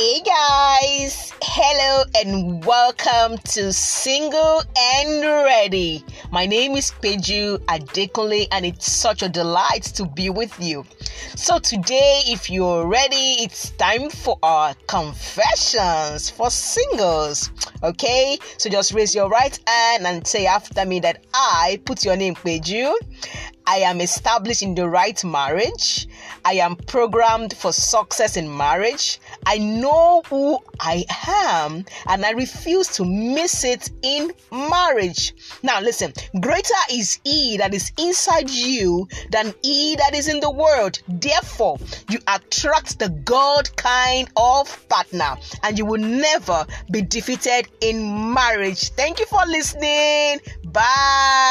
Hey guys, hello and welcome to Single and Ready. My name is Peju Adekunle and it's such a delight to be with you. So today, if you're ready, it's time for our confessions for singles. Okay, so just raise your right hand and say after me that I put your name Peju. I am established in the right marriage. I am programmed for success in marriage. I know who I am and I refuse to miss it in marriage. Now, listen, greater is He that is inside you than He that is in the world. Therefore, you attract the God kind of partner and you will never be defeated in marriage. Thank you for listening. Bye.